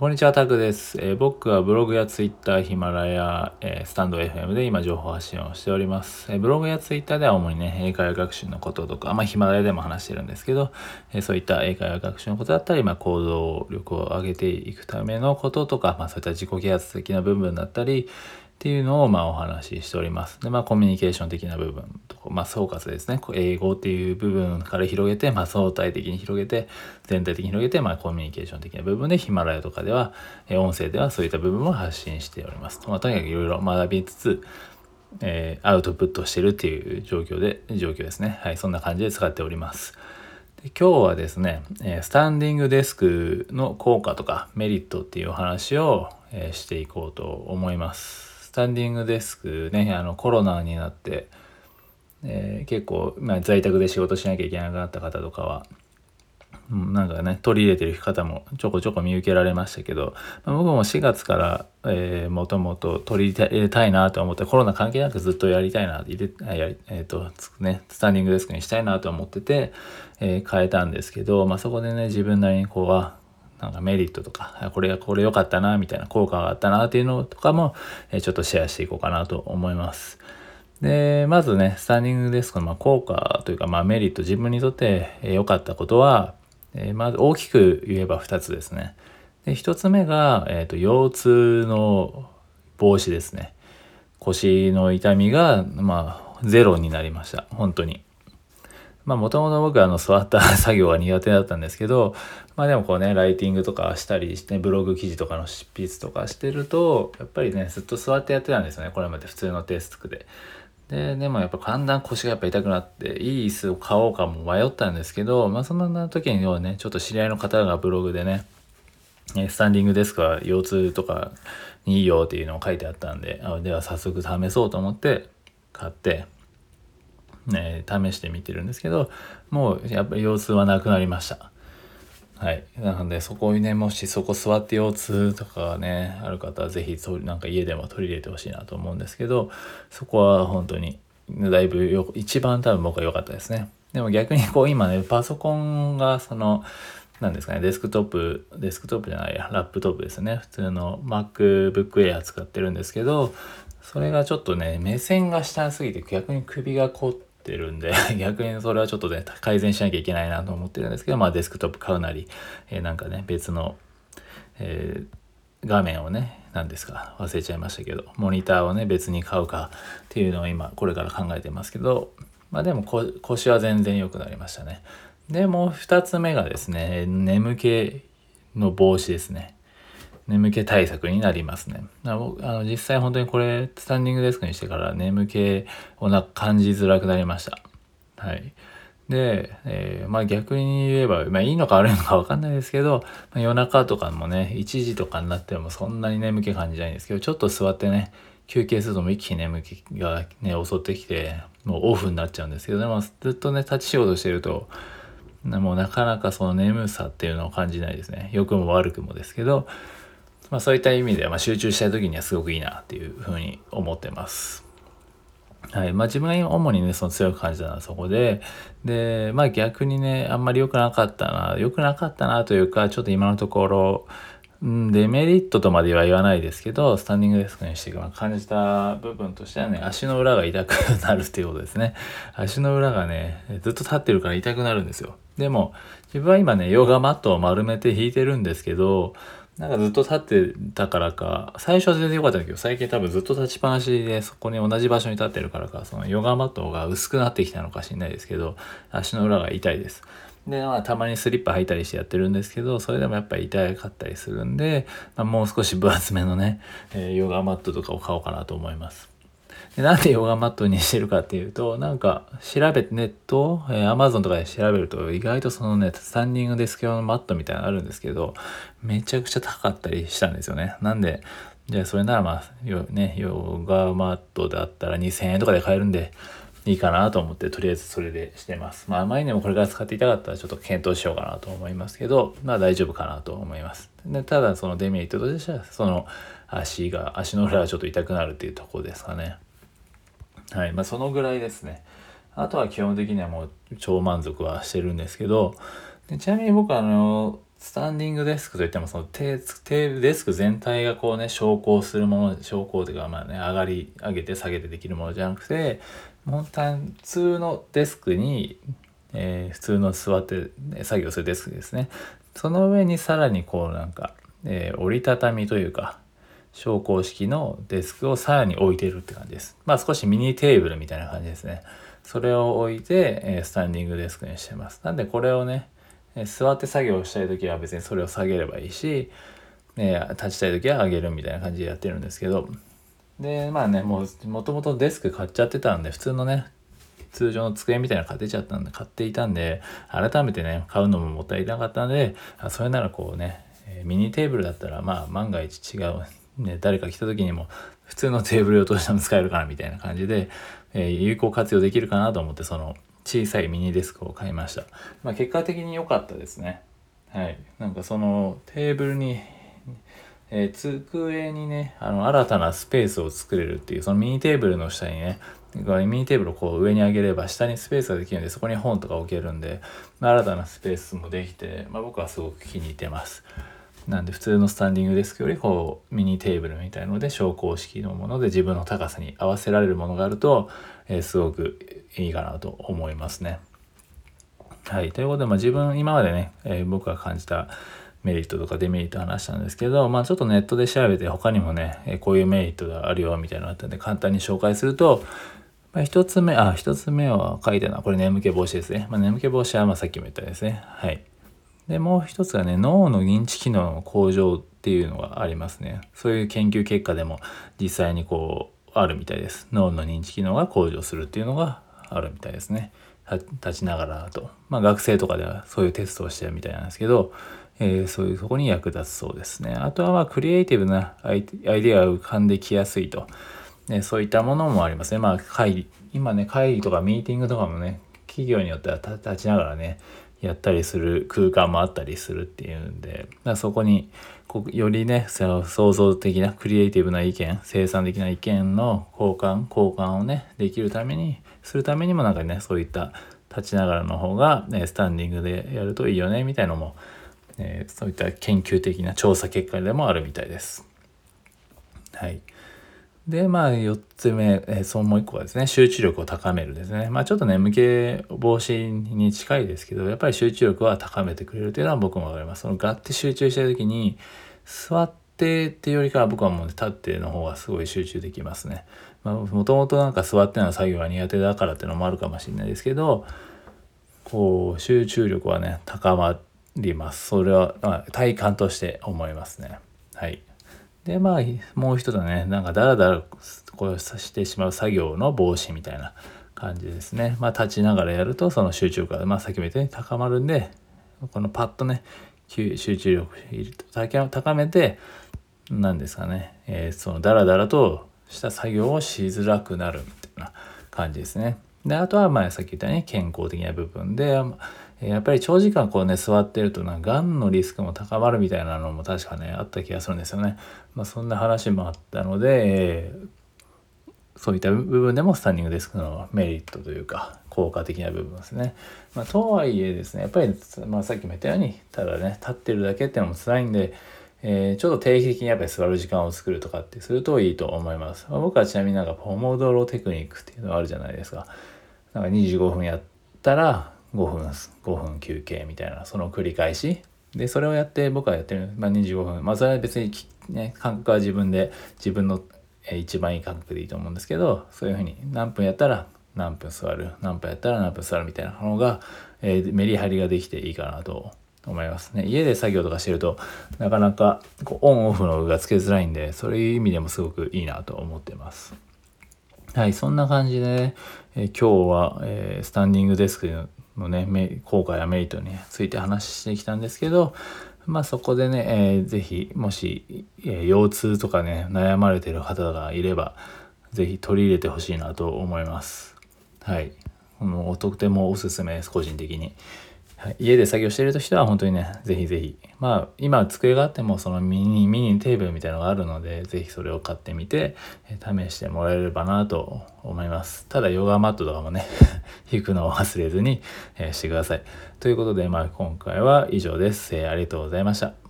こんにちは、タクです、えー、僕はブログやツイッター、ヒマラヤ、えー、スタンド FM で今情報発信をしております。えー、ブログやツイッターでは主にね、英会話学習のこととか、まあヒマラヤでも話してるんですけど、えそういった英会話学習のことだったり、まあ行動力を上げていくためのこととか、まあそういった自己啓発的な部分だったり、っていうのをまあお話ししております。で、まあコミュニケーション的な部分とか、まあ総括ですね。英語っていう部分から広げて、まあ相対的に広げて、全体的に広げて、まあコミュニケーション的な部分でヒマラヤとかでは、音声ではそういった部分を発信しております。まあとにかくいろいろ学びつつ、えー、アウトプットしてるっていう状況で、状況ですね。はい、そんな感じで使っております。で今日はですね、スタンディングデスクの効果とかメリットっていうお話をしていこうと思います。スタンディングデスクね、あのコロナになって、えー、結構、まあ、在宅で仕事しなきゃいけなくなった方とかは、うん、なんかね、取り入れてる方もちょこちょこ見受けられましたけど、まあ、僕も4月から、えー、もともと取り入れたいなと思って、コロナ関係なくずっとやりたいな、入れやりえっ、ー、と、ね、スタンディングデスクにしたいなと思ってて、えー、変えたんですけど、まあ、そこでね、自分なりにこう、は、なんかメリットとか、これがこれ良かったな、みたいな効果があったなっていうのとかも、えちょっとシェアしていこうかなと思います。で、まずね、スタンディングデスクのま効果というか、まあ、メリット、自分にとって良かったことは、えまず大きく言えば2つですね。で1つ目が、えーと、腰痛の防止ですね。腰の痛みが、まあ、ゼロになりました。本当に。まあもともと僕はあの座った作業が苦手だったんですけど、まあでもこうね、ライティングとかしたりして、ブログ記事とかの執筆とかしてると、やっぱりね、ずっと座ってやってたんですよね、これまで普通のデスクで。で、でもやっぱだんだん腰がやっぱ痛くなって、いい椅子を買おうかも迷ったんですけど、まあそんな時にはね、ちょっと知り合いの方がブログでね、スタンディングデスクは腰痛とかにいいよっていうのを書いてあったんで、あでは早速試そうと思って買って、ね、試してみてるんですけど、もうやっぱり腰痛はなくなりました。はい。なので、そこにね、もしそこ座って腰痛とかね、ある方はぜひ、なんか家でも取り入れてほしいなと思うんですけど、そこは本当に、だいぶよ、一番多分僕は良かったですね。でも逆にこう今ね、パソコンがその、なんですかね、デスクトップ、デスクトップじゃないや、ラップトップですね。普通の MacBook Air 使ってるんですけど、それがちょっとね、目線が下すぎて逆に首が凝ってってるんで 逆にそれはちょっとね改善しなきゃいけないなと思ってるんですけどまあデスクトップ買うなり、えー、なんかね別の、えー、画面をね何ですか忘れちゃいましたけどモニターをね別に買うかっていうのを今これから考えてますけどまあでも腰は全然良くなりましたね。でもう2つ目がですね眠気の防止ですね。眠気対策になりますね。あの実際本当にこれスタンディングデスクにしてから眠気をな感じづらくなりました。はい。で、えー、まあ逆に言えば、まあいいのか悪いのかわかんないですけど、まあ、夜中とかもね、1時とかになってもそんなに眠気感じないんですけど、ちょっと座ってね、休憩するとも一気に眠気がね、襲ってきて、もうオフになっちゃうんですけど、でもずっとね、立ち仕事してると、もうなかなかその眠さっていうのを感じないですね。良くも悪くもですけど、まあ、そういった意味では、ま、集中したい時にはすごくいいなっていうふうに思ってます。はい。まあ、自分が主にねその強く感じたのはそこででまあ逆にねあんまり良くなかったな良くなかったなというかちょっと今のところんデメリットとまでは言わないですけどスタンディングデスクにして感じた部分としてはね足の裏が痛くなるっていうことですね。足の裏がねずっと立ってるから痛くなるんですよ。でも自分は今ねヨガマットを丸めて引いてるんですけどなんかずっと立ってたからか、最初は全然良かったんだけど、最近多分ずっと立ちっぱなしでそこに同じ場所に立ってるからか、そのヨガマットが薄くなってきたのかしんないですけど、足の裏が痛いです。で、まあ、たまにスリッパ履いたりしてやってるんですけど、それでもやっぱり痛かったりするんで、まあ、もう少し分厚めのね、えー、ヨガマットとかを買おうかなと思います。でなんでヨガマットにしてるかっていうと、なんか調べてネット、えー、Amazon とかで調べると意外とそのね、スタンディングデスク用のマットみたいなのあるんですけど、めちゃくちゃ高かったりしたんですよね。なんで、じゃあそれならまあ、よね、ヨガマットだったら2000円とかで買えるんで、いいかなと思って、とりあえずそれでしてます。まあ、前にもこれから使っていたかったらちょっと検討しようかなと思いますけど、まあ大丈夫かなと思います。でただそのデメリットとしては、その足が、足の裏がちょっと痛くなるっていうとこですかね。はい。まあ、そのぐらいですね。あとは基本的にはもう超満足はしてるんですけど、でちなみに僕あの、スタンディングデスクといってもそのテーデスク全体がこうね昇降するもの昇降というかまあね上がり上げて下げてできるものじゃなくて本当に普通のデスクに、えー、普通の座って作業するデスクですねその上にさらにこうなんか、えー、折りたたみというか昇降式のデスクをさらに置いてるって感じです。まあ少しミニテーブルみたいな感じですね。それを置いて、えー、スタンディングデスクにしてます。なんでこれをね座って作業したい時は別にそれを下げればいいし、ね、立ちたい時は上げるみたいな感じでやってるんですけど。でまあねもうもともとデスク買っちゃってたんで普通のね通常の机みたいなの買ってちゃったんで買っていたんで改めてね買うのももったいなかったんでそれならこうねミニテーブルだったらまあ万が一違う、ね、誰か来た時にも普通のテーブル用としても使えるかなみたいな感じで、えー、有効活用できるかなと思ってその小さいミニデスクを買いました。まあ、結果的に良かったですね。はい。なんかそのテーブルに、えー、机にね、あの、新たなスペースを作れるっていう、そのミニテーブルの下にね、ミニテーブルをこう上に上げれば下にスペースができるんで、そこに本とか置けるんで、新たなスペースもできて、まあ、僕はすごく気に入ってます。なんで普通のスタンディングデスクよりこうミニテーブルみたいので昇降式のもので自分の高さに合わせられるものがあると、え、すごくいいかなと思いますね。はい。ということで、まあ、自分今までね、えー、僕が感じたメリットとかデメリット話したんですけど、まあちょっとネットで調べて他にもね、え、こういうメリットがあるよみたいなのあったんで簡単に紹介すると、まあ、一つ目、あ、一つ目は書いてるのは、これ眠気防止ですね。まあ、眠気防止はまあさっきも言ったですね。はい。で、もう一つがね、脳の認知機能の向上っていうのがありますね。そういう研究結果でも実際にこう、あるみたいです。脳の認知機能が向上するっていうのがあるみたいですね。立ちながらと。まあ学生とかではそういうテストをしてるみたいなんですけど、えー、そういうそこに役立つそうですね。あとはまあクリエイティブなアイデアが浮かんできやすいと。ね、そういったものもありますね。まあ会議、今ね、会議とかミーティングとかもね、企業によっては立ちながらね、やったりする空間もあったりするっていうんで、そこにこよりね創造的なクリエイティブな意見生産的な意見の交換交換をねできるためにするためにもなんかねそういった立ちながらの方が、ね、スタンディングでやるといいよねみたいのも、えー、そういった研究的な調査結果でもあるみたいです。はい。で、まあ、4つ目、え、そのもう1個はですね、集中力を高めるですね。まあ、ちょっと眠気防止に近いですけど、やっぱり集中力は高めてくれるというのは僕もわかります。そのガッて集中した時に、座ってっていうよりかは僕はもう、立っての方がすごい集中できますね。まあ、もともとなんか座っての作業が苦手だからっていうのもあるかもしれないですけど、こう、集中力はね、高まります。それは、まあ、体感として思いますね。はい。でまあもう一つはねなんかダラダラこうしてしまう作業の防止みたいな感じですね。まあ立ちながらやるとその集中力が、まあ、さっきも言ったように高まるんでこのパッとね集中力を高めて何ですかね、えー、そのダラダラとした作業をしづらくなるみたいな感じですね。であとはまあさっき言ったように健康的な部分でやっぱり長時間こうね座ってるとながんのリスクも高まるみたいなのも確かねあった気がするんですよね。まあ、そんな話もあったので、そういった部分でもスタンディングデスクのメリットというか効果的な部分ですね。まあ、とはいえですねやっぱり、まあ、さっきも言ったようにただね立ってるだけっていうのも辛いんで、えー、ちょっと定期的にやっぱり座る時間を作るとかってするといいと思います。まあ、僕はちなみになんかポモドロテクニックっていうのがあるじゃないですか。なんか25分やったら5分5分休憩みたいなその繰り返し。でそれをやって僕はやってる、まあ、25分。まあそれは別に、ね、感覚は自分で自分の一番いい感覚でいいと思うんですけどそういうふうに何分やったら何分座る。何分やったら何分座るみたいなのが、えー、メリハリができていいかなと思います。ね家で作業とかしてるとなかなかこうオンオフのがつけづらいんでそういう意味でもすごくいいなと思ってます。はいそんな感じで、ね、えー、今日は、えー、スタンディングデスクのね、効果やメリットについて話してきたんですけど、まあそこでね、えー、ぜひ、もし、えー、腰痛とかね、悩まれてる方がいれば、ぜひ取り入れてほしいなと思います。はい。もうとてもおすすめです、個人的に。家で作業している人は本当にね、ぜひぜひ。まあ、今机があってもそのミニ、ミニテーブルみたいなのがあるので、ぜひそれを買ってみて、え試してもらえればなと思います。ただ、ヨガマットとかもね 引くのを忘れずに、えしてください。ということで、まあ、今回は以上です。えー、ありがとうございました。